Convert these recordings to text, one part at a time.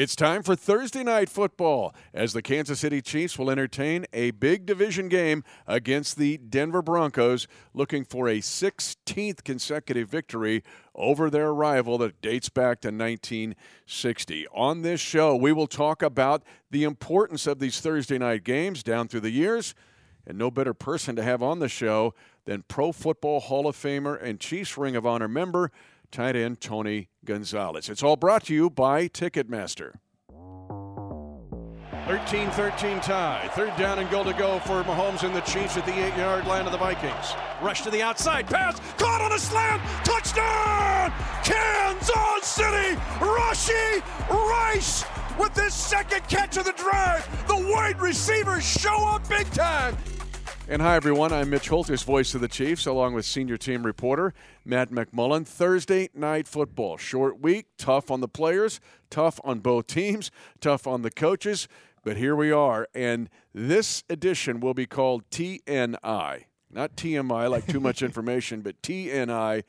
It's time for Thursday night football as the Kansas City Chiefs will entertain a big division game against the Denver Broncos, looking for a 16th consecutive victory over their rival that dates back to 1960. On this show, we will talk about the importance of these Thursday night games down through the years, and no better person to have on the show than Pro Football Hall of Famer and Chiefs Ring of Honor member tight end Tony Gonzalez. It's all brought to you by Ticketmaster. 13 13 tie. Third down and goal to go for Mahomes and the Chiefs at the eight yard line of the Vikings. Rush to the outside. Pass. Caught on a slam. Touchdown! Kansas City! Rashee Rice with his second catch of the drive. The wide receivers show up big time. And hi, everyone. I'm Mitch Holthus, voice of the Chiefs, along with senior team reporter Matt McMullen. Thursday night football. Short week, tough on the players, tough on both teams, tough on the coaches. But here we are. And this edition will be called TNI. Not TMI, like too much information, but TNI,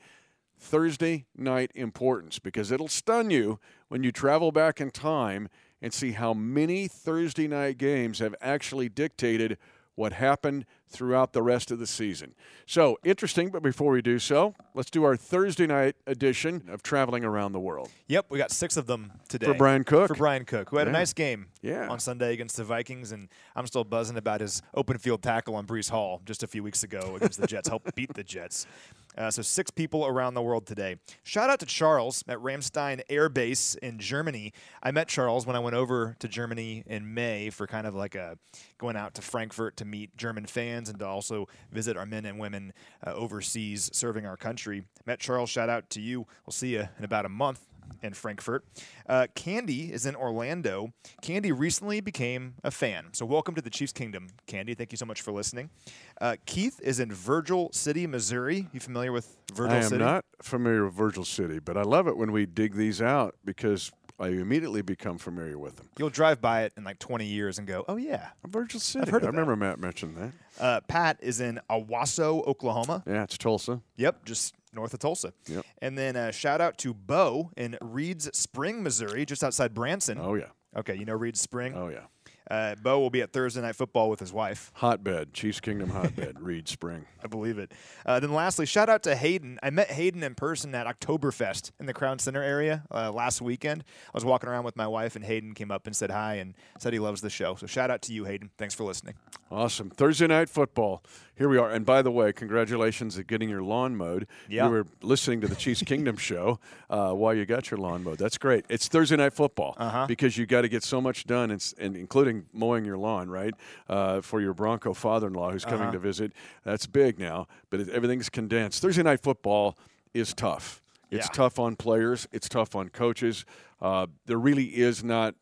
Thursday night importance, because it'll stun you when you travel back in time and see how many Thursday night games have actually dictated what happened throughout the rest of the season. So interesting, but before we do so, let's do our Thursday night edition of Traveling Around the World. Yep, we got six of them today. For Bryan Cook. For Bryan Cook, who had Yeah. a nice game Yeah. on Sunday against the Vikings, and I'm still buzzing about his open field tackle on Breece Hall just a few weeks ago against the Jets, helped beat the Jets. Uh, so six people around the world today. Shout out to Charles at Ramstein Air Base in Germany. I met Charles when I went over to Germany in May for kind of like a going out to Frankfurt to meet German fans and to also visit our men and women uh, overseas serving our country. Met Charles. Shout out to you. We'll see you in about a month in Frankfurt. Uh, Candy is in Orlando. Candy recently became a fan. So, welcome to the Chiefs Kingdom, Candy. Thank you so much for listening. Uh, Keith is in Virgil City, Missouri. You familiar with Virgil City? I am City? not familiar with Virgil City, but I love it when we dig these out because I immediately become familiar with them. You'll drive by it in like 20 years and go, oh, yeah. Virgil City. I've heard I remember Matt mentioned that. Uh, Pat is in Owasso, Oklahoma. Yeah, it's Tulsa. Yep, just north of Tulsa. Yep. And then uh, shout out to Bo in Reeds Spring, Missouri, just outside Branson. Oh, yeah. Okay, you know Reeds Spring? Oh, yeah. Uh, Bo will be at Thursday Night Football with his wife. Hotbed, Chiefs Kingdom hotbed, Reed Spring. I believe it. Uh, then lastly, shout out to Hayden. I met Hayden in person at Oktoberfest in the Crown Center area uh, last weekend. I was walking around with my wife, and Hayden came up and said hi and said he loves the show. So shout out to you, Hayden. Thanks for listening. Awesome. Thursday night football. Here we are. And by the way, congratulations at getting your lawn mowed. Yeah. You were listening to the Chiefs Kingdom show uh, while you got your lawn mowed. That's great. It's Thursday night football Uh-huh. because you got to get so much done, and, and including mowing your lawn, right? Uh, for your Bronco father-in-law who's coming Uh-huh. to visit. That's big now, but it, everything's condensed. Thursday night football is tough. It's Yeah. tough on players. It's tough on coaches. Uh, there really is not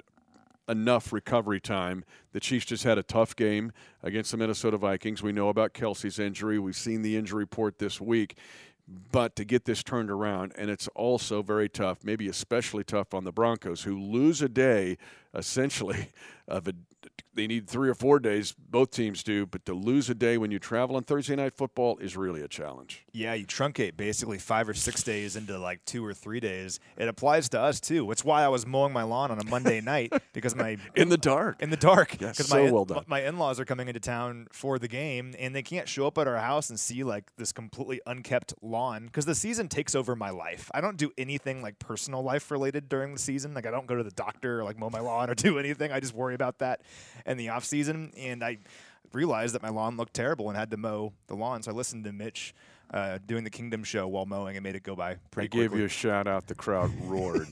enough recovery time. The Chiefs just had a tough game against the Minnesota Vikings. We know about Kelce's injury. We've seen the injury report this week. But to get this turned around, and it's also very tough, maybe especially tough on the Broncos, who lose a day essentially of a. They need three or four days, both teams do, but to lose a day when you travel on Thursday night football is really a challenge. Yeah, you truncate basically five or six days into like two or three days. It applies to us too. That's why I was mowing my lawn on a Monday night because my In the dark. in the dark. Yes, 'Cause so my, well done. My in-laws are coming into town for the game, and they can't show up at our house and see like this completely unkept lawn because the season takes over my life. I don't do anything like personal life related during the season. Like I don't go to the doctor or like mow my lawn or do anything. I just worry about that in the off season, and I realized that my lawn looked terrible and had to mow the lawn. So I listened to Mitch. Uh, doing the Kingdom show while mowing and made it go by I pretty gave you a shout out. The crowd roared.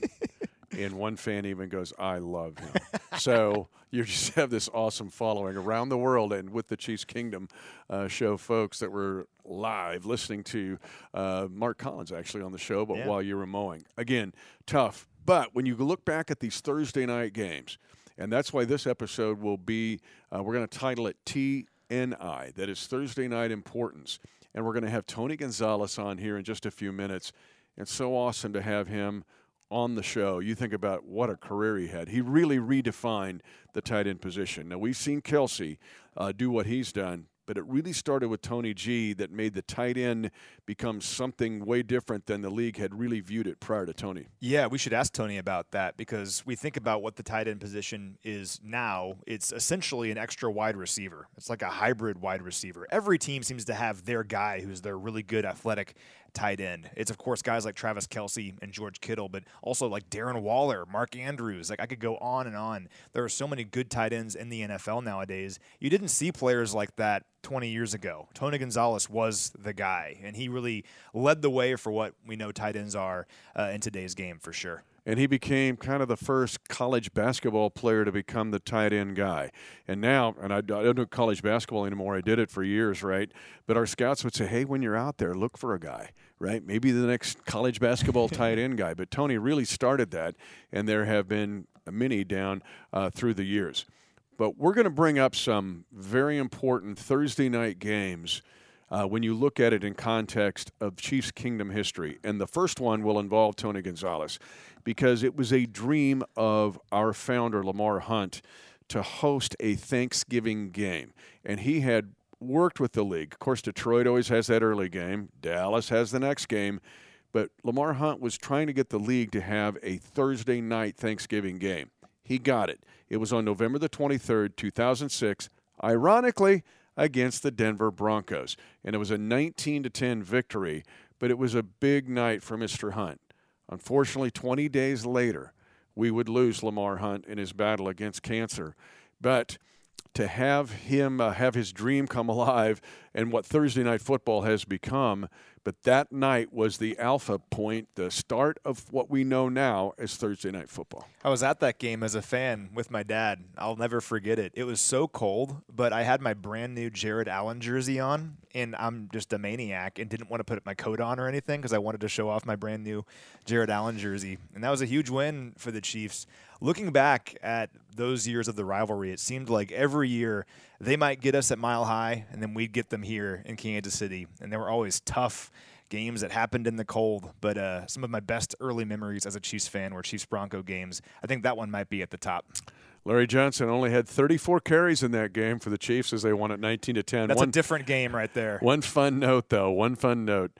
and one fan even goes, I love him. so you just have this awesome following around the world and with the Chiefs Kingdom uh, show folks that were live listening to uh, Mark Collins actually on the show, but Yeah. while you were mowing. Again, tough. But when you look back at these Thursday night games, and that's why this episode will be, uh, we're going to title it TNI, that is Thursday night importance. And we're going to have Tony Gonzalez on here in just a few minutes. It's so awesome to have him on the show. You think about what a career he had. He really redefined the tight end position. Now, we've seen Kelce uh, do what he's done, but it really started with Tony G that made the tight end become something way different than the league had really viewed it prior to Tony. Yeah, we should ask Tony about that because we think about what the tight end position is now. It's essentially an extra wide receiver. It's like a hybrid wide receiver. Every team seems to have their guy who's their really good athletic tight end. It's of course guys like Travis Kelce and George Kittle, but also like Darren Waller, Mark Andrews. Like I could go on and on. There are so many good tight ends in the NFL nowadays. You didn't see players like that 20 years ago. Tony Gonzalez was the guy, and he really led the way for what we know tight ends are uh, in today's game for sure and he became kind of the first college basketball player to become the tight end guy. And now, and I, I, don't do college basketball anymore. I did it for years, right? But our scouts would say, "Hey, when you're out there, look for a guy, right? Maybe the next college basketball tight end guy." But Tony really started that, and there have been many down uh, through the years. But we're going to bring up some very important Thursday night games uh, when you look at it in context of Chiefs Kingdom history. And the first one will involve Tony Gonzalez because it was a dream of our founder, Lamar Hunt, to host a Thanksgiving game. And he had worked with the league. Of course, Detroit always has that early game, Dallas has the next game. But Lamar Hunt was trying to get the league to have a Thursday night Thanksgiving game. He got it. It was on November the 23rd, 2006. Ironically, against the Denver Broncos. And it was a 19 to 10 victory, but it was a big night for Mr. Hunt. Unfortunately, 20 days later, we would lose Lamar Hunt in his battle against cancer. But to have him uh, have his dream come alive and what Thursday night football has become. But that night was the alpha point, the start of what we know now as Thursday night football. I was at that game as a fan with my dad. I'll never forget it. It was so cold, but I had my brand new Jared Allen jersey on, and I'm just a maniac and didn't want to put my coat on or anything because I wanted to show off my brand new Jared Allen jersey. And that was a huge win for the Chiefs looking back at those years of the rivalry, it seemed like every year they might get us at Mile High, and then we'd get them here in Kansas City. And they were always tough games that happened in the cold. But uh, some of my best early memories as a Chiefs fan were Chiefs Bronco games. I think that one might be at the top. Larry Johnson only had 34 carries in that game for the Chiefs as they won at 19 to 10. That's one, a different game right there. One fun note, though. One fun note: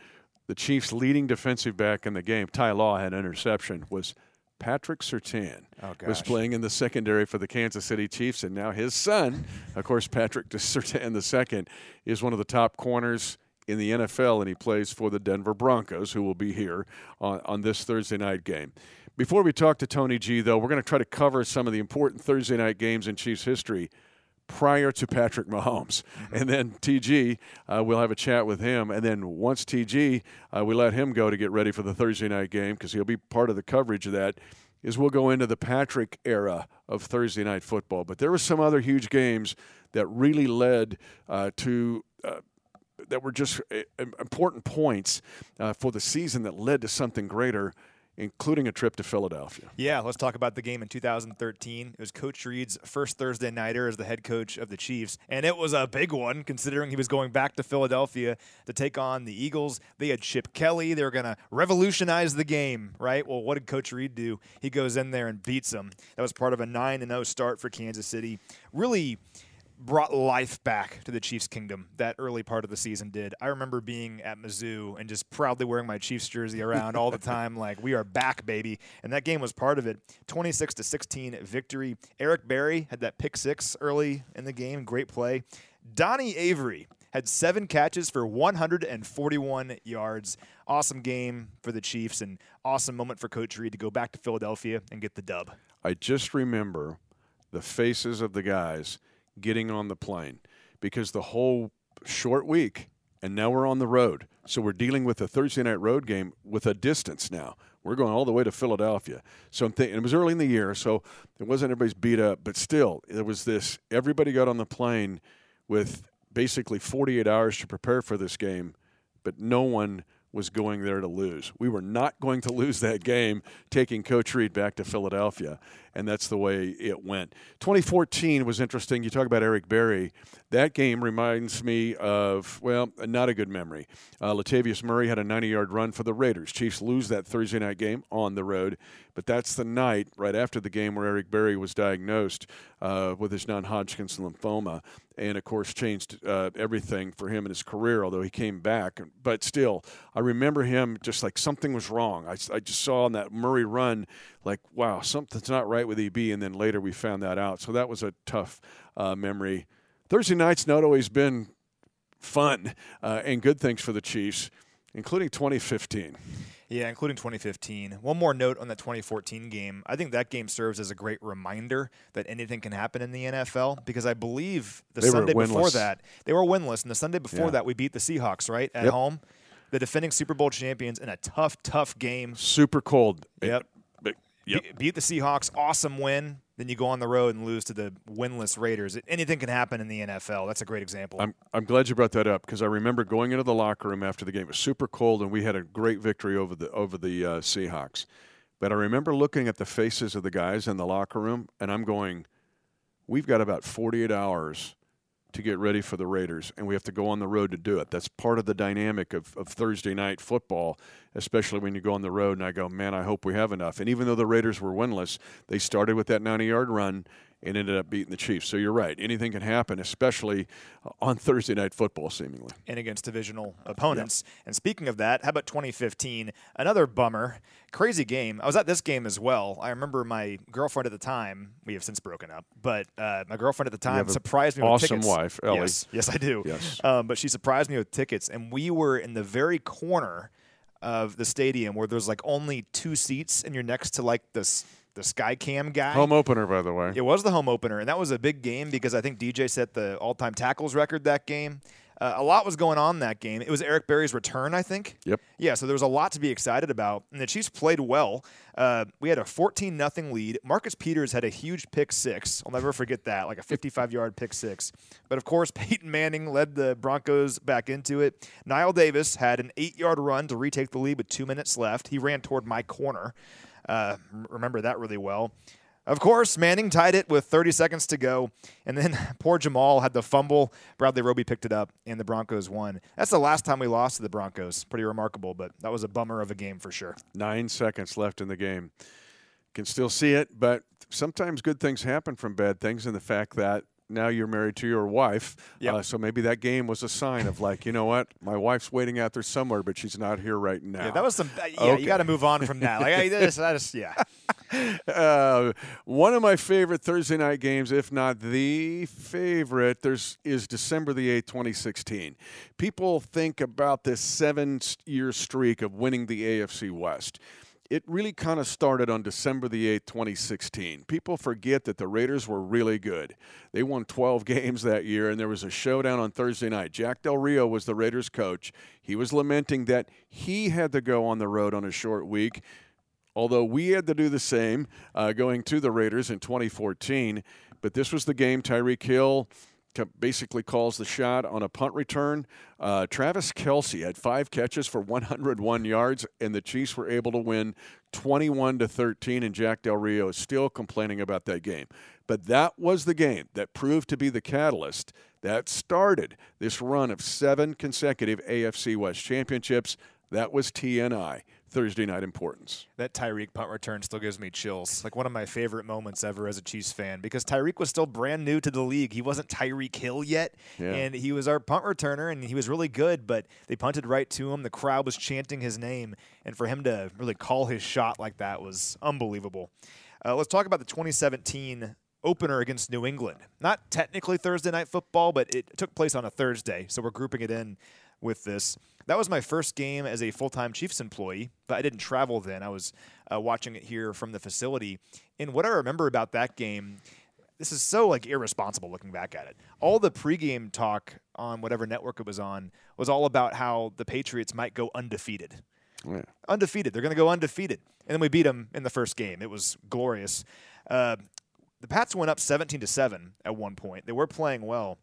the Chiefs' leading defensive back in the game, Ty Law, had an interception. Was Patrick Surtain oh, was playing in the secondary for the Kansas City Chiefs, and now his son, of course, Patrick Surtain the second, is one of the top corners in the NFL, and he plays for the Denver Broncos, who will be here on, on this Thursday night game. Before we talk to Tony G, though, we're going to try to cover some of the important Thursday night games in Chiefs history prior to Patrick Mahomes. Mm-hmm. And then TG, uh, we'll have a chat with him. And then once TG, uh, we let him go to get ready for the Thursday night game because he'll be part of the coverage of that. Is we'll go into the Patrick era of Thursday night football. But there were some other huge games that really led uh, to uh, that were just uh, important points uh, for the season that led to something greater including a trip to Philadelphia. Yeah, let's talk about the game in 2013. It was Coach Reid's first Thursday nighter as the head coach of the Chiefs, and it was a big one considering he was going back to Philadelphia to take on the Eagles. They had Chip Kelly. They were going to revolutionize the game, right? Well, what did Coach Reid do? He goes in there and beats them. That was part of a 9 0 start for Kansas City. Really brought life back to the Chiefs kingdom that early part of the season did. I remember being at Mizzou and just proudly wearing my Chiefs jersey around all the time like we are back baby. And that game was part of it. 26 to 16 victory. Eric Berry had that pick 6 early in the game, great play. Donnie Avery had 7 catches for 141 yards. Awesome game for the Chiefs and awesome moment for Coach Reid to go back to Philadelphia and get the dub. I just remember the faces of the guys getting on the plane because the whole short week, and now we're on the road. So we're dealing with a Thursday night road game with a distance now. We're going all the way to Philadelphia. So I'm thinking it was early in the year, so it wasn't everybody's beat up, but still, there was this. Everybody got on the plane with basically 48 hours to prepare for this game, but no one was going there to lose. We were not going to lose that game taking Coach Reid back to Philadelphia. and that's the way it went. 2014 was interesting. You talk about Eric Berry. That game reminds me of, well, not a good memory. Uh, Latavius Murray had a 90 yard run for the Raiders. Chiefs lose that Thursday night game on the road, but that's the night right after the game where Eric Berry was diagnosed uh, with his non Hodgkin's lymphoma, and of course changed uh, everything for him in his career, although he came back. But still, I remember him just like something was wrong. I, I just saw on that Murray run, like, wow, something's not right with EB, and then later we found that out. So that was a tough uh, memory. Thursday night's not always been fun uh, and good things for the Chiefs, including 2015. Yeah, including 2015. One more note on that 2014 game. I think that game serves as a great reminder that anything can happen in the NFL because I believe the They Sunday before that, they were winless. And the Sunday before Yeah. that, we beat the Seahawks, right? At Yep. home. The defending Super Bowl champions in a tough, tough game. Super cold. Yep. But, yep. Be- beat the Seahawks, awesome win. Then you go on the road and lose to the winless Raiders. Anything can happen in the NFL. That's a great example. I'm, I'm glad you brought that up because I remember going into the locker room after the game. It was super cold, and we had a great victory over the over the uh, Seahawks. But I remember looking at the faces of the guys in the locker room, and I'm going, "We've got about 48 hours to get ready for the Raiders, and we have to go on the road to do it. That's part of the dynamic of, of Thursday night football, especially when you go on the road." And I go, "Man, I hope we have enough." And even though the Raiders were winless, they started with that 90-yard run and ended up beating the Chiefs. So you're right. Anything can happen, especially on Thursday night football, seemingly. and against divisional opponents. And speaking of that, how about 2015? Another bummer, crazy game. I was at this game as well. I remember my girlfriend at the time. We have since broken up, but uh, my girlfriend at the time surprised me with awesome tickets. wife, Ellie. Yes, yes, I do. Yes. Um, but she surprised me with tickets, and we were in the very corner of the stadium where there's like only two seats, and you're next to like this the sky cam guy. Home opener, by the way. It was the home opener, and that was a big game because I think DJ set the all-time tackles record that game. Uh, a lot was going on that game. It was Eric Berry's return, I think. Yep. Yeah, so there was a lot to be excited about, and the Chiefs played well. Uh, we had a 14 nothing lead. Marcus Peters had a huge pick six. I'll never forget that, like a 55 yard pick six. But of course, Peyton Manning led the Broncos back into it. Knile Davis had an eight yard run to retake the lead with two minutes left. He ran toward my corner. Uh, remember that really well. Of course, Manning tied it with 30 seconds to go, and then poor Jamaal had the fumble. Bradley Roby picked it up, and the Broncos won. That's the last time we lost to the Broncos. Pretty remarkable, but that was a bummer of a game for sure. Nine seconds left in the game. Can still see it, but sometimes good things happen from bad things, and the fact that now you're married to your wife. Yep. Uh, so maybe that game was a sign of like, you know what, my wife's waiting out there somewhere, but she's not here right now. Yeah, that was some. Uh, yeah, Okay. you got to move on from that. Like, I just, I just, yeah. uh, one of my favorite Thursday night games, if not the favorite, there's is December the eighth, twenty sixteen. People think about this seven-year streak of winning the AFC West. It really kind of started on December the 8th, 2016. People forget that the Raiders were really good. They won 12 games that year, and there was a showdown on Thursday night. Jack Del Rio was the Raiders coach. He was lamenting that he had to go on the road on a short week although we had to do the same uh, going to the Raiders in 2014. But this was the game Tyreek Hill basically calls the shot on a punt return. Uh, Travis Kelce had five catches for 101 yards, and the Chiefs were able to win 21 to 13. And Jack Del Rio is still complaining about that game. But that was the game that proved to be the catalyst that started this run of seven consecutive AFC West championships. That was TNI, Thursday night importance. That Tyreek punt return still gives me chills. Like one of my favorite moments ever as a Chiefs fan because Tyreek was still brand new to the league. He wasn't Tyreek Hill yet, Yeah. and he was our punt returner, and he was really good. But they punted right to him. The crowd was chanting his name, and for him to really call his shot like that was unbelievable. Uh, let's talk about the 2017 opener against New England. Not technically Thursday night football, but it took place on a Thursday, so we're grouping it in with this. That was my first game as a full time Chiefs employee, but I didn't travel then. I was uh, watching it here from the facility. And what I remember about that game, this is so like irresponsible looking back at it. All the pregame talk on whatever network it was on was all about how the Patriots might go undefeated Yeah. undefeated. They're going to go undefeated, and then we beat them in the first game. It was glorious. Uh, the Pats went up 17 to seven at one point. They were playing well,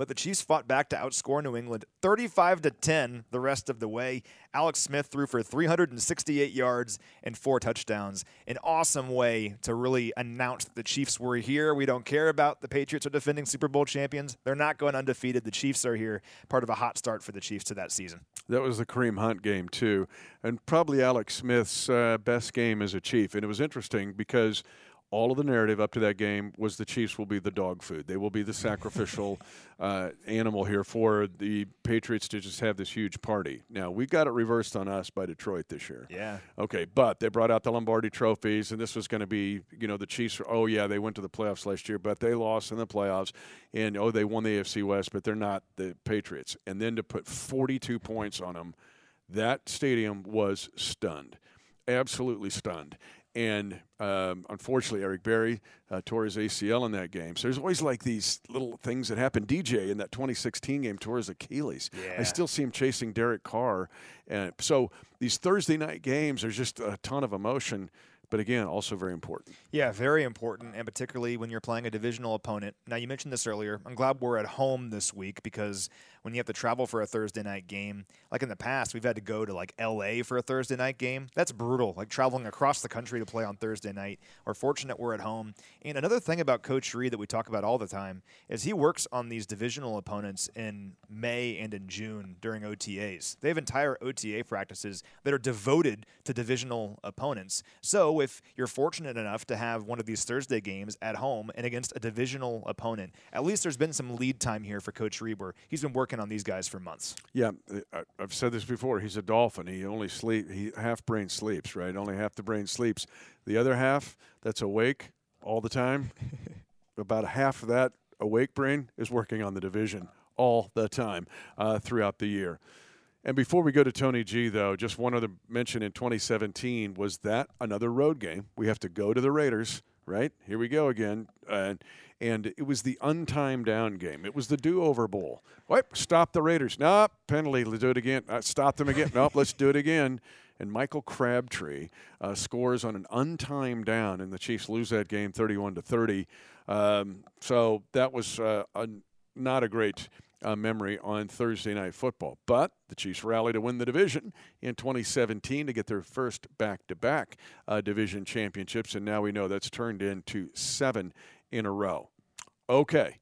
but the Chiefs fought back to outscore New England 35 to 10 the rest of the way. Alex Smith threw for 368 yards and four touchdowns. An awesome way to really announce that the Chiefs were here. We don't care about the Patriots are defending Super Bowl champions. They're not going undefeated. The Chiefs are here. Part of a hot start for the Chiefs to that season. That was the Kareem Hunt game too, and probably Alex Smith's uh, best game as a Chief. And it was interesting because all of the narrative up to that game was the Chiefs will be the dog food. They will be the sacrificial uh, animal here for the Patriots to just have this huge party. Now, we got it reversed on us by Detroit this year. Yeah. Okay, but they brought out the Lombardi trophies, and this was going to be, you know, the Chiefs. Oh, yeah, they went to the playoffs last year, but they lost in the playoffs. And, oh, they won the AFC West, but they're not the Patriots. And then to put 42 points on them, that stadium was stunned absolutely stunned. And um, unfortunately, Eric Berry uh, tore his ACL in that game. So there's always like these little things that happen. DJ in that 2016 game tore his Achilles. Yeah. I still see him chasing Derek Carr. And so these Thursday night games, there's just a ton of emotion but again, also very important. Yeah, very important, and particularly when you're playing a divisional opponent. Now, you mentioned this earlier. I'm glad we're at home this week because when you have to travel for a Thursday night game, like in the past, we've had to go to like LA for a Thursday night game. That's brutal, like traveling across the country to play on Thursday night. We're fortunate we're at home. And another thing about Coach Reid that we talk about all the time is he works on these divisional opponents in May and in June during OTAs. They have entire OTA practices that are devoted to divisional opponents. So, if you're fortunate enough to have one of these Thursday games at home and against a divisional opponent, at least there's been some lead time here for Coach Reber. He's been working on these guys for months. Yeah, I've said this before. He's a dolphin. He only sleep. He half brain sleeps, right? Only half the brain sleeps. The other half that's awake all the time. about half of that awake brain is working on the division all the time uh, throughout the year. And before we go to Tony G, though, just one other mention in 2017 was that another road game. We have to go to the Raiders, right? Here we go again. Uh, and it was the untimed down game. It was the do-over bowl. Wait, stop the Raiders. Nope, penalty. Let's do it again. Uh, stop them again. nope, let's do it again. And Michael Crabtree uh, scores on an untimed down, and the Chiefs lose that game 31 to 30. Um, so that was uh, a, not a great uh, memory on Thursday Night Football. But the Chiefs rallied to win the division in 2017 to get their first back to back division championships. And now we know that's turned into seven in a row. Okay.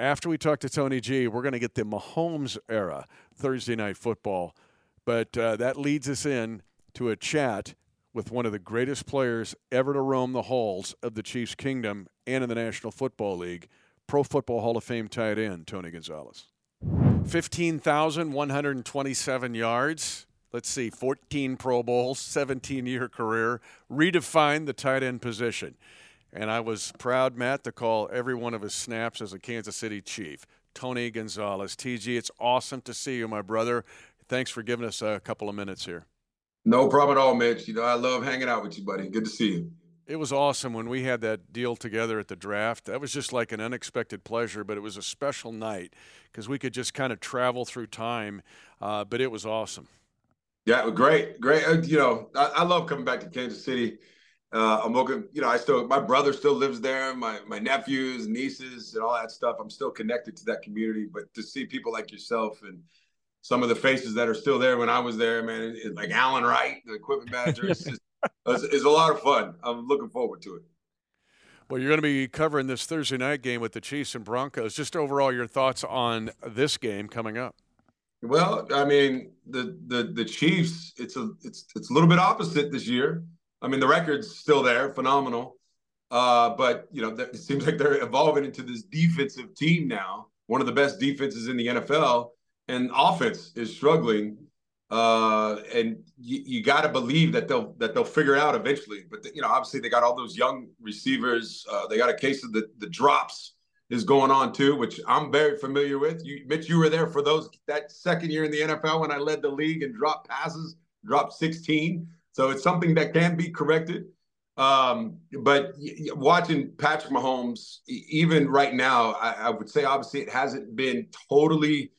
After we talk to Tony G, we're going to get the Mahomes era Thursday Night Football. But uh, that leads us in to a chat with one of the greatest players ever to roam the halls of the Chiefs' kingdom and in the National Football League. Pro Football Hall of Fame tight end, Tony Gonzalez. 15,127 yards. Let's see, 14 Pro Bowls, 17 year career, redefined the tight end position. And I was proud, Matt, to call every one of his snaps as a Kansas City Chief. Tony Gonzalez. TG, it's awesome to see you, my brother. Thanks for giving us a couple of minutes here. No problem at all, Mitch. You know, I love hanging out with you, buddy. Good to see you it was awesome when we had that deal together at the draft. That was just like an unexpected pleasure, but it was a special night because we could just kind of travel through time. Uh, but it was awesome. Yeah, great, great. Uh, you know, I, I, love coming back to Kansas City. Uh, I'm looking, you know, I still, my brother still lives there, my my nephews, nieces, and all that stuff. I'm still connected to that community. But to see people like yourself and some of the faces that are still there when I was there, man, like Allen Wright, the equipment manager, it's just it's, it's a lot of fun. I'm looking forward to it. Well, you're going to be covering this Thursday night game with the Chiefs and Broncos. Just overall, your thoughts on this game coming up? Well, I mean, the the the Chiefs. It's a it's it's a little bit opposite this year. I mean, the record's still there, phenomenal. Uh, but you know, it seems like they're evolving into this defensive team now, one of the best defenses in the NFL, and offense is struggling. Uh, and you, you got to believe that they'll that they'll figure out eventually. But the, you know, obviously they got all those young receivers. Uh, they got a case of the the drops is going on too, which I'm very familiar with. You, Mitch, you were there for those that second year in the NFL when I led the league and dropped passes, dropped 16. So it's something that can be corrected. Um, but watching Patrick Mahomes, even right now, I, I would say obviously it hasn't been totally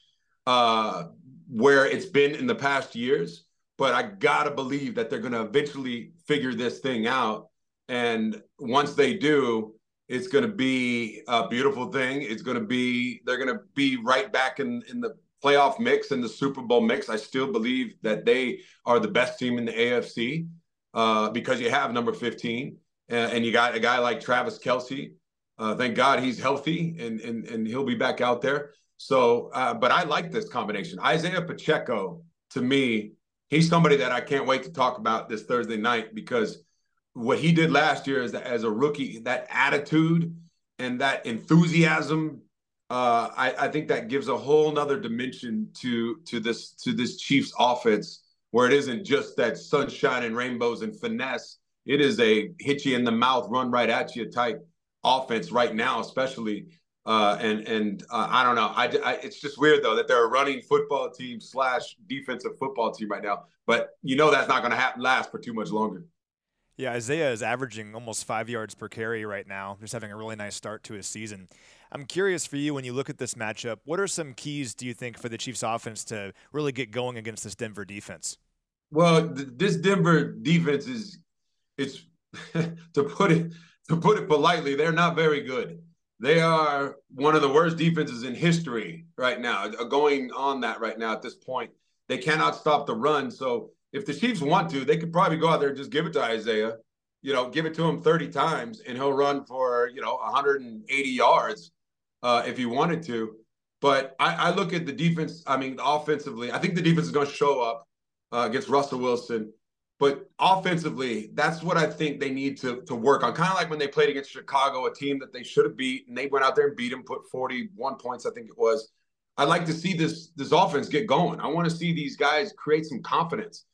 uh, where it's been in the past years. But I gotta believe that they're gonna eventually figure this thing out. And once they do, It's to be a beautiful thing. It's to be they're to be right back in in the playoff mix and the Super Bowl mix. I still believe that they are the best team in the AFC uh, because you have number 15 and, and, you got a guy like Travis Kelce. Uh, thank God he's healthy and, and and he'll be back out there. So, uh, but I like this combination. Isaiah Pacheco, to me, he's somebody that I can't wait to talk about this Thursday night because what he did last year as, as a rookie, that attitude and that enthusiasm, uh, I, I, think that gives a whole nother dimension to to this to this Chiefs offense, where it isn't just that sunshine and rainbows and finesse. It is a hit you in the mouth, run right at you type offense right now, especially. Uh, and and uh, I don't know. I, I, it's just weird though that they're a running football team slash defensive football team right now. But you know that's not going to happen last for too much longer. Yeah, Isaiah is averaging almost five yards per carry right now, just having a really nice start to his season. I'm curious for you when you look at this matchup, what are some keys do you think for the Chiefs offense to really get going against this Denver defense? Well, th- this Denver defense is it's to put it to put it politely, they're not very good. They are one of the worst defenses in history right now, uh, going on that right now at this point. They cannot stop the run. So if the Chiefs want to, they could probably go out there and just give it to Isaiah, you know, give it to him 30 times and he'll run for, you know, 180 yards uh, if he wanted to. But I, I, look at the defense, I mean, offensively, I think the defense is going to show up uh, against Russell Wilson. But offensively, that's what I think they need to, to work on. Kind of like when they played against Chicago, a team that they should have beat, and they went out there and beat them, put 41 points, I think it was. I'd like to see this this offense get going. I want to see these guys create some confidence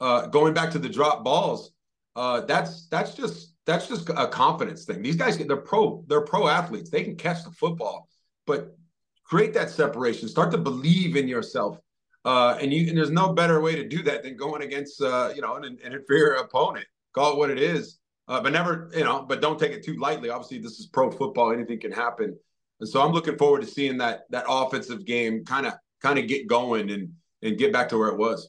uh, going back to the drop balls, uh, that's that's just that's just a confidence thing. These guys they're pro they're pro athletes. They can catch the football, but create that separation. Start to believe in yourself. Uh, and you and there's no better way to do that than going against uh, you know an, an, inferior opponent. Call it what it is, uh, but never you know. But don't take it too lightly. Obviously, this is pro football. Anything can happen, and so I'm looking forward to seeing that that offensive game kind of kind of get going and and get back to where it was.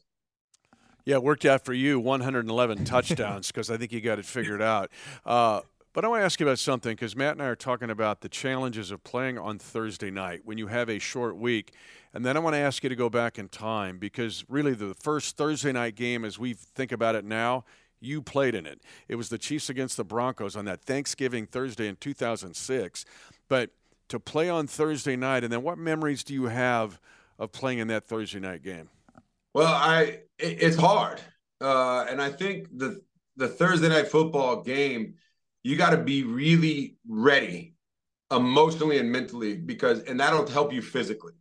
Yeah, it worked out for you 111 touchdowns because I think you got it figured out. Uh, but I want to ask you about something because Matt and I are talking about the challenges of playing on Thursday night when you have a short week. And then I want to ask you to go back in time because really the first Thursday night game, as we think about it now, you played in it. It was the Chiefs against the Broncos on that Thanksgiving Thursday in 2006. But to play on Thursday night, and then what memories do you have of playing in that Thursday night game? Well, I it, it's hard, uh, and I think the the Thursday night football game, you got to be really ready, emotionally and mentally, because and that'll help you physically.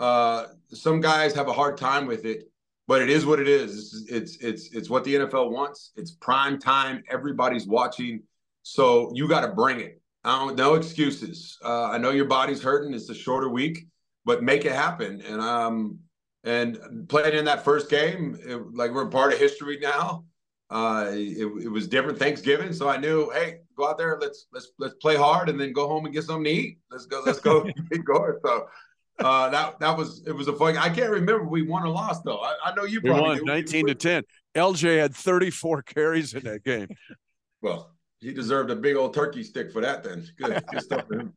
Uh, some guys have a hard time with it, but it is what it is. It's, it's it's it's what the NFL wants. It's prime time. Everybody's watching, so you got to bring it. I don't, no excuses. Uh, I know your body's hurting. It's a shorter week, but make it happen. And um, and playing in that first game, it, like we're part of history now. Uh, it, it, was different Thanksgiving, so I knew, hey, go out there, let's let's let's play hard, and then go home and get something to eat. Let's go, let's go get going. So uh, that that was it was a fun. I can't remember we won or lost though. I, I know you. We won do. nineteen to ten. LJ had thirty four carries in that game. well, he deserved a big old turkey stick for that. Then good, good stuff for him.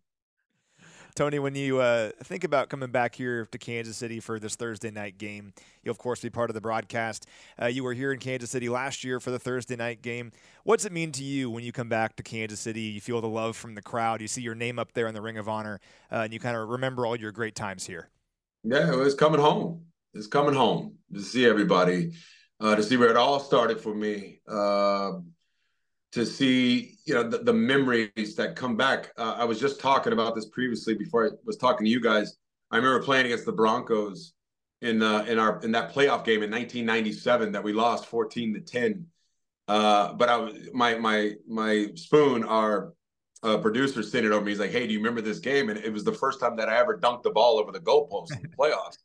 Tony, when you uh, think about coming back here to Kansas City for this Thursday night game, you'll of course be part of the broadcast. Uh, you were here in Kansas City last year for the Thursday night game. What's it mean to you when you come back to Kansas City? You feel the love from the crowd. You see your name up there in the Ring of Honor, uh, and you kind of remember all your great times here. Yeah, it was coming home. It's coming home to see everybody, uh, to see where it all started for me uh, to see you know the, the memories that come back. Uh, I was just talking about this previously before I was talking to you guys. I remember playing against the Broncos in uh, in our in that playoff game in 1997 that we lost 14 to 10. Uh, but I was my my my spoon, our uh, producer, sent it over me. He's like, "Hey, do you remember this game?" And it was the first time that I ever dunked the ball over the goalpost in the playoffs.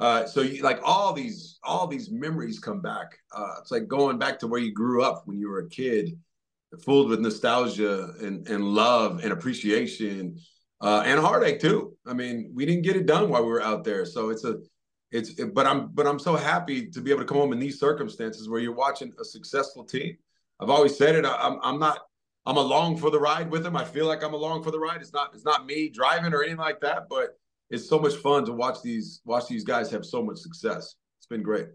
Uh, so you, like all these all these memories come back. Uh, it's like going back to where you grew up when you were a kid fooled with nostalgia and, and love and appreciation uh, and heartache too. I mean, we didn't get it done while we were out there, so it's a it's it, but I'm but I'm so happy to be able to come home in these circumstances where you're watching a successful team. I've always said it. I, I'm I'm not I'm along for the ride with them. I feel like I'm along for the ride. It's not it's not me driving or anything like that, but it's so much fun to watch these watch these guys have so much success. It's been great.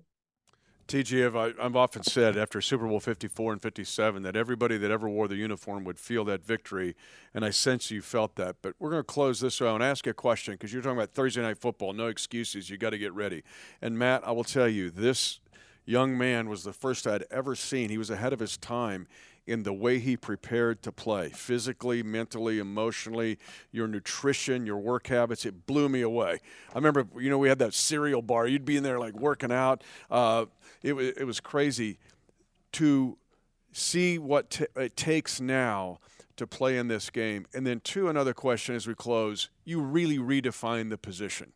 TG, I've, often said after Super Bowl 54 and 57 that everybody that ever wore the uniform would feel that victory, and I sense you felt that. But we're going to close this out and ask you a question because you're talking about Thursday night football. No excuses. You got to get ready. And Matt, I will tell you, this young man was the first I'd ever seen. He was ahead of his time in the way he prepared to play physically, mentally, emotionally, your nutrition, your work habits. It blew me away. I remember, you know, we had that cereal bar. You'd be in there like working out. Uh, it, it was crazy to see what t- it takes now to play in this game. And then, two, another question as we close you really redefine the position.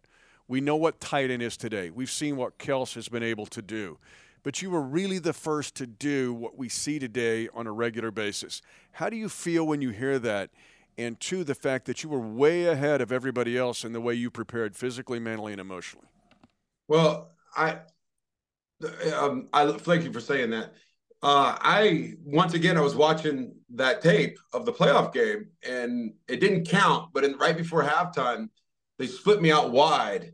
We know what tight end is today. We've seen what Kels has been able to do but you were really the first to do what we see today on a regular basis. How do you feel when you hear that? And two, the fact that you were way ahead of everybody else in the way you prepared physically, mentally, and emotionally. Well, I, um, I thank you for saying that. Uh, I once again I was watching that tape of the playoff game, and it didn't count. But in, right before halftime, they split me out wide,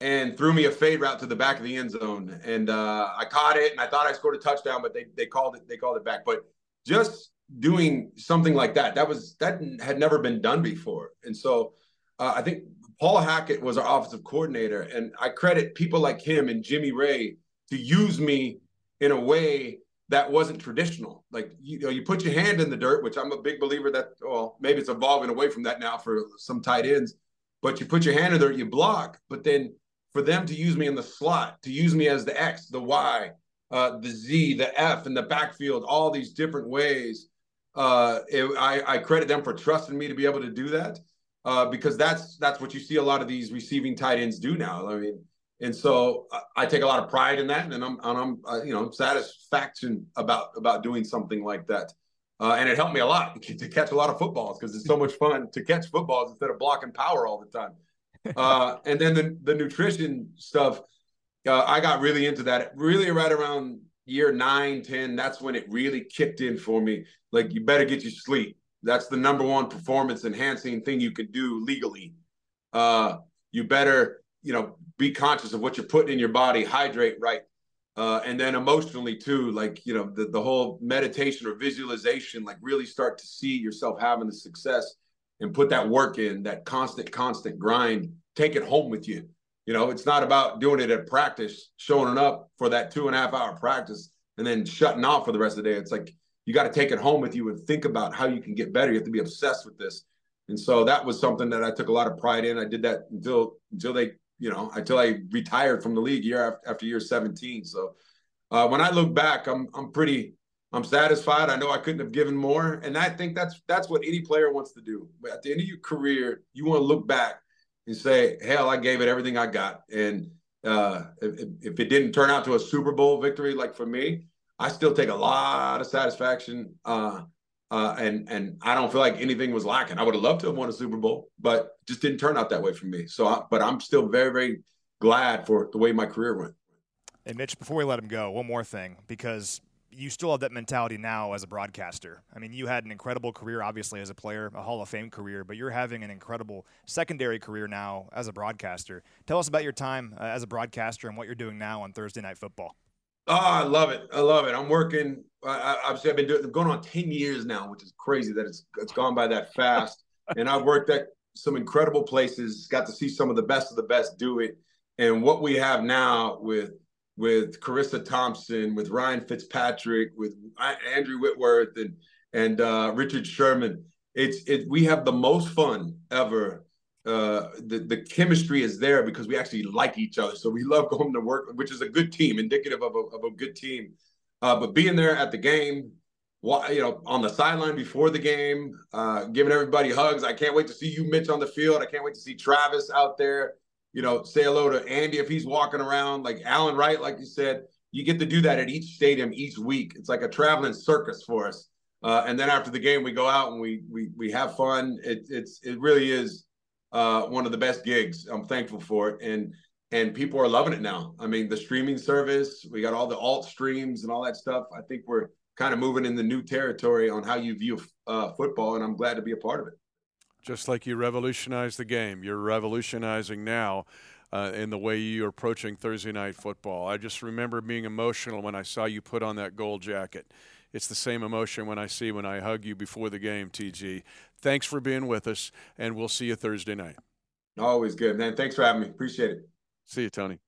and threw me a fade route to the back of the end zone, and uh, I caught it, and I thought I scored a touchdown, but they they called it they called it back. But just doing something like that, that was that had never been done before, and so uh, I think Paul Hackett was our offensive coordinator, and I credit people like him and Jimmy Raye to use me in a way that wasn't traditional. Like you know, you put your hand in the dirt, which I'm a big believer that. Well, maybe it's evolving away from that now for some tight ends, but you put your hand in there, you block, but then for them to use me in the slot, to use me as the X, the Y, uh, the Z, the F in the backfield, all these different ways. Uh, it, I, I, credit them for trusting me to be able to do that uh, because that's that's what you see a lot of these receiving tight ends do now. I mean, and so I, I take a lot of pride in that, and I'm and I'm uh, you know satisfaction about about doing something like that. Uh, and it helped me a lot to catch a lot of footballs because it's so much fun to catch footballs instead of blocking power all the time uh, and then the, the nutrition stuff, uh, I got really into that. Really, right around year nine, 10, that's when it really kicked in for me. Like, you better get your sleep. That's the number one performance enhancing thing you can do legally. Uh, you better, you know, be conscious of what you're putting in your body, hydrate right. Uh, and then emotionally too, like, you know, the, the whole meditation or visualization, like really start to see yourself having the success and put that work in, that constant, constant grind, take it home with you. You know, it's not about doing it at practice, showing up for that two and a half hour practice and then shutting off for the rest of the day. It's like you got to take it home with you and think about how you can get better. You have to be obsessed with this. And so that was something that I took a lot of pride in. I did that until until they, you know, until I retired from the league year after, after year 17. So uh, when I look back, I'm I'm pretty I'm satisfied. I know I couldn't have given more, and I think that's that's what any player wants to do. But at the end of your career, you want to look back and say, "Hell, I gave it everything I got." And uh, if, if, it didn't turn out to a Super Bowl victory, like for me, I still take a lot of satisfaction. Uh, uh, and and I don't feel like anything was lacking. I would have loved to have won a Super Bowl, but just didn't turn out that way for me. So, I, but I'm still very very glad for the way my career went. And Mitch, before we let him go, one more thing because you still have that mentality now as a broadcaster. I mean, you had an incredible career, obviously, as a player, a Hall of Fame career, but you're having an incredible secondary career now as a broadcaster. Tell us about your time uh, as a broadcaster and what you're doing now on Thursday Night Football. Oh, I love it. I love it. I'm working. I, obviously, I've been doing it, going on 10 years now, which is crazy that it's it's gone by that fast. and I've worked at some incredible places, got to see some of the best of the best do it. And what we have now with with Charissa Thompson, with Ryan Fitzpatrick, with Andrew Whitworth, and and uh, Richard Sherman. It's it. We have the most fun ever. Uh, the the chemistry is there because we actually like each other, so we love going to work, which is a good team, indicative of a of a good team. Uh, but being there at the game, you know, on the sideline before the game, uh, giving everybody hugs. I can't wait to see you, Mitch, on the field. I can't wait to see Travis out there you know, say hello to Andy if he's walking around, like Allen Wright, like you said. You get to do that at each stadium each week. It's like a traveling circus for us. Uh, and then after the game, we go out and we we we have fun. It, it's it really is uh, one of the best gigs. I'm thankful for it, and and people are loving it now. I mean, the streaming service, we got all the alt streams and all that stuff. I think we're kind of moving in the new territory on how you view uh, football, and I'm glad to be a part of it. Just like you revolutionized the game, you're revolutionizing now uh, in the way you're approaching Thursday night football. I just remember being emotional when I saw you put on that gold jacket. It's the same emotion when I see when I hug you before the game, TG. Thanks for being with us, and we'll see you Thursday night. Always good, man. Thanks for having me. Appreciate it. See you, Tony.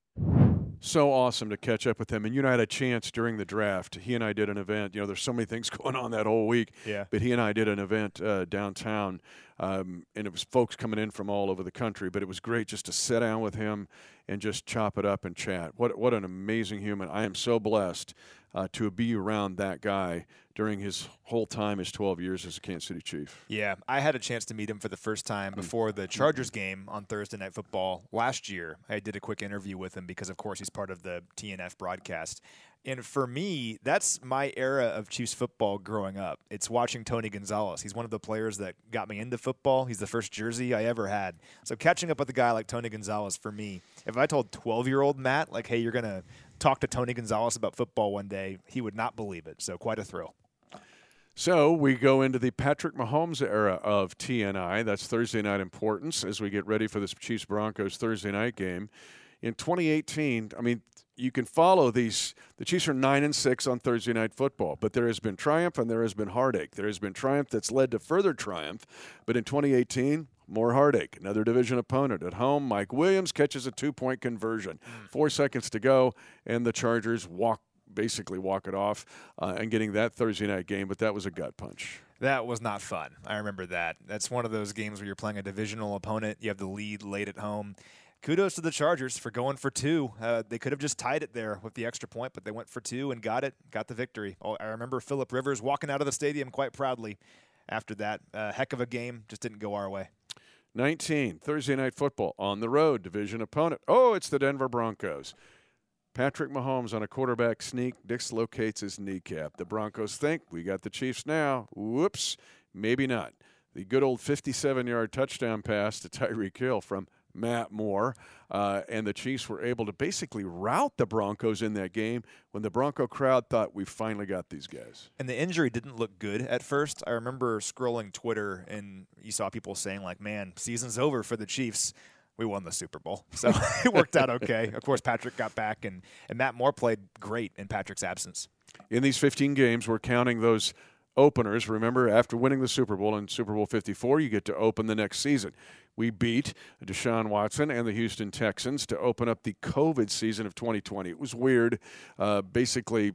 So awesome to catch up with him. And you and I had a chance during the draft. He and I did an event. You know, there's so many things going on that whole week. Yeah. But he and I did an event uh, downtown, um, and it was folks coming in from all over the country. But it was great just to sit down with him and just chop it up and chat. What what an amazing human! I am so blessed uh, to be around that guy during his whole time, his 12 years as a Kansas City Chief. Yeah, I had a chance to meet him for the first time hmm. before the Chargers game on Thursday Night Football last year. I did a quick interview with him because, of course, he's part of the TNF broadcast. And for me, that's my era of Chiefs football growing up. It's watching Tony Gonzalez. He's one of the players that got me into football. He's the first jersey I ever had. So catching up with a guy like Tony Gonzalez for me, if I told 12 year old Matt, like, hey, you're going to talk to Tony Gonzalez about football one day, he would not believe it. So quite a thrill. So we go into the Patrick Mahomes era of TNI. That's Thursday night importance as we get ready for this Chiefs Broncos Thursday night game. In 2018, I mean, you can follow these. The Chiefs are nine and six on Thursday night football, but there has been triumph and there has been heartache. There has been triumph that's led to further triumph, but in 2018, more heartache. Another division opponent at home. Mike Williams catches a two-point conversion. Hmm. Four seconds to go, and the Chargers walk basically walk it off uh, and getting that Thursday night game. But that was a gut punch. That was not fun. I remember that. That's one of those games where you're playing a divisional opponent. You have the lead late at home. Kudos to the Chargers for going for two. Uh, they could have just tied it there with the extra point, but they went for two and got it, got the victory. Oh, I remember Philip Rivers walking out of the stadium quite proudly after that. Uh, heck of a game, just didn't go our way. 19, Thursday night football on the road, division opponent. Oh, it's the Denver Broncos. Patrick Mahomes on a quarterback sneak dislocates his kneecap. The Broncos think we got the Chiefs now. Whoops, maybe not. The good old 57 yard touchdown pass to Tyreek Hill from Matt Moore. Uh, and the Chiefs were able to basically rout the Broncos in that game when the Bronco crowd thought we finally got these guys. And the injury didn't look good at first. I remember scrolling Twitter and you saw people saying, like, man, season's over for the Chiefs. We won the Super Bowl. So it worked out okay. Of course, Patrick got back, and, and Matt Moore played great in Patrick's absence. In these 15 games, we're counting those openers. Remember, after winning the Super Bowl in Super Bowl 54, you get to open the next season. We beat Deshaun Watson and the Houston Texans to open up the COVID season of 2020. It was weird. Uh, basically,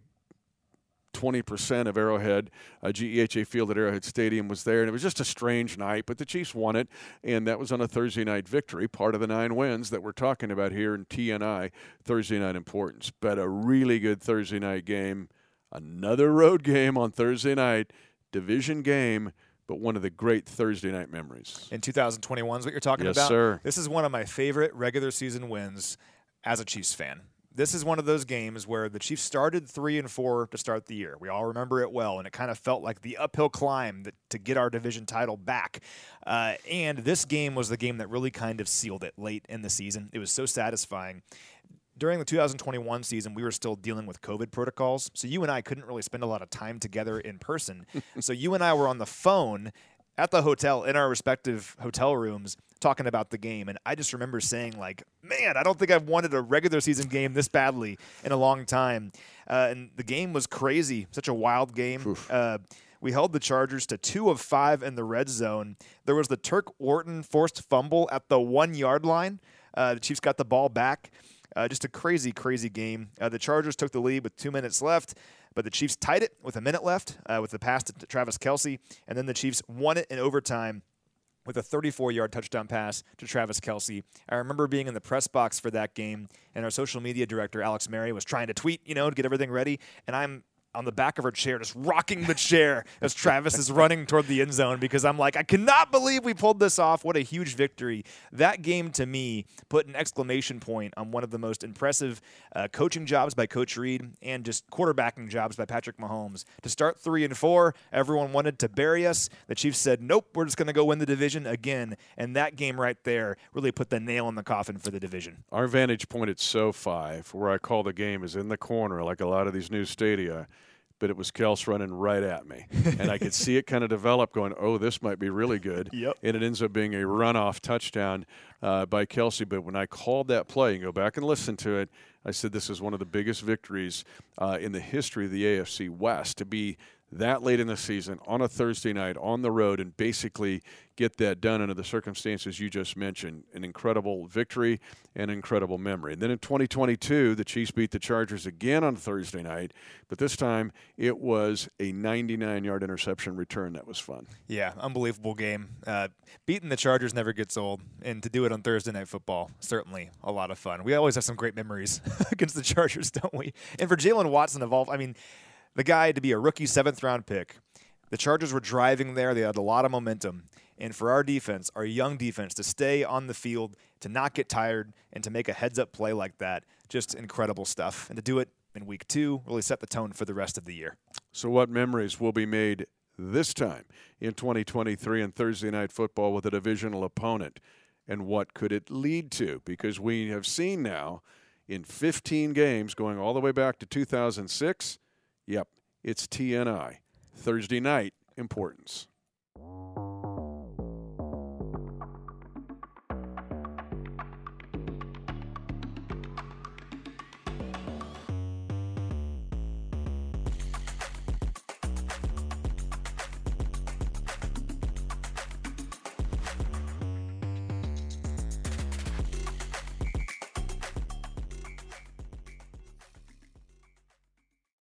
20% of Arrowhead, uh, GEHA Field at Arrowhead Stadium was there, and it was just a strange night, but the Chiefs won it, and that was on a Thursday night victory, part of the nine wins that we're talking about here in TNI, Thursday night importance. But a really good Thursday night game, another road game on Thursday night, division game but one of the great Thursday night memories. In 2021 is what you're talking yes, about? sir. This is one of my favorite regular season wins as a Chiefs fan. This is one of those games where the Chiefs started three and four to start the year. We all remember it well, and it kind of felt like the uphill climb that, to get our division title back. Uh, and this game was the game that really kind of sealed it late in the season. It was so satisfying during the 2021 season, we were still dealing with COVID protocols. So you and I couldn't really spend a lot of time together in person. so you and I were on the phone at the hotel in our respective hotel rooms talking about the game. And I just remember saying, like, man, I don't think I've wanted a regular season game this badly in a long time. Uh, and the game was crazy, such a wild game. Uh, we held the Chargers to two of five in the red zone. There was the Turk Wharton forced fumble at the one yard line. Uh, the Chiefs got the ball back. Uh, just a crazy, crazy game. Uh, the Chargers took the lead with two minutes left, but the Chiefs tied it with a minute left uh, with the pass to Travis Kelce, and then the Chiefs won it in overtime with a 34 yard touchdown pass to Travis Kelce. I remember being in the press box for that game, and our social media director, Alex Mary, was trying to tweet, you know, to get everything ready. And I'm on the back of her chair, just rocking the chair as Travis is running toward the end zone because I'm like, I cannot believe we pulled this off. What a huge victory. That game to me put an exclamation point on one of the most impressive uh, coaching jobs by Coach Reid and just quarterbacking jobs by Patrick Mahomes. To start three and four, everyone wanted to bury us. The Chiefs said, nope, we're just going to go win the division again. And that game right there really put the nail in the coffin for the division. Our vantage point at SoFi, where I call the game, is in the corner, like a lot of these new stadia but it was Kels running right at me. and I could see it kind of develop, going, oh, this might be really good. Yep. And it ends up being a runoff touchdown uh, by Kelce. But when I called that play and go back and listen to it, I said this is one of the biggest victories uh, in the history of the AFC West to be that late in the season on a Thursday night on the road and basically get that done under the circumstances you just mentioned. An incredible victory and incredible memory. And then in 2022, the Chiefs beat the Chargers again on Thursday night, but this time it was a 99 yard interception return. That was fun. Yeah, unbelievable game. Uh, beating the Chargers never gets old, and to do it on Thursday Night Football, certainly a lot of fun. We always have some great memories against the Chargers, don't we? And for Jaylen Watson of all, I mean, the guy to be a rookie seventh round pick. The Chargers were driving there. They had a lot of momentum. And for our defense, our young defense, to stay on the field, to not get tired, and to make a heads up play like that, just incredible stuff. And to do it in week two really set the tone for the rest of the year. So, what memories will be made this time in 2023 in Thursday Night Football with a divisional opponent? And what could it lead to? Because we have seen now in 15 games going all the way back to 2006 Yep, it's TNI. Thursday night importance.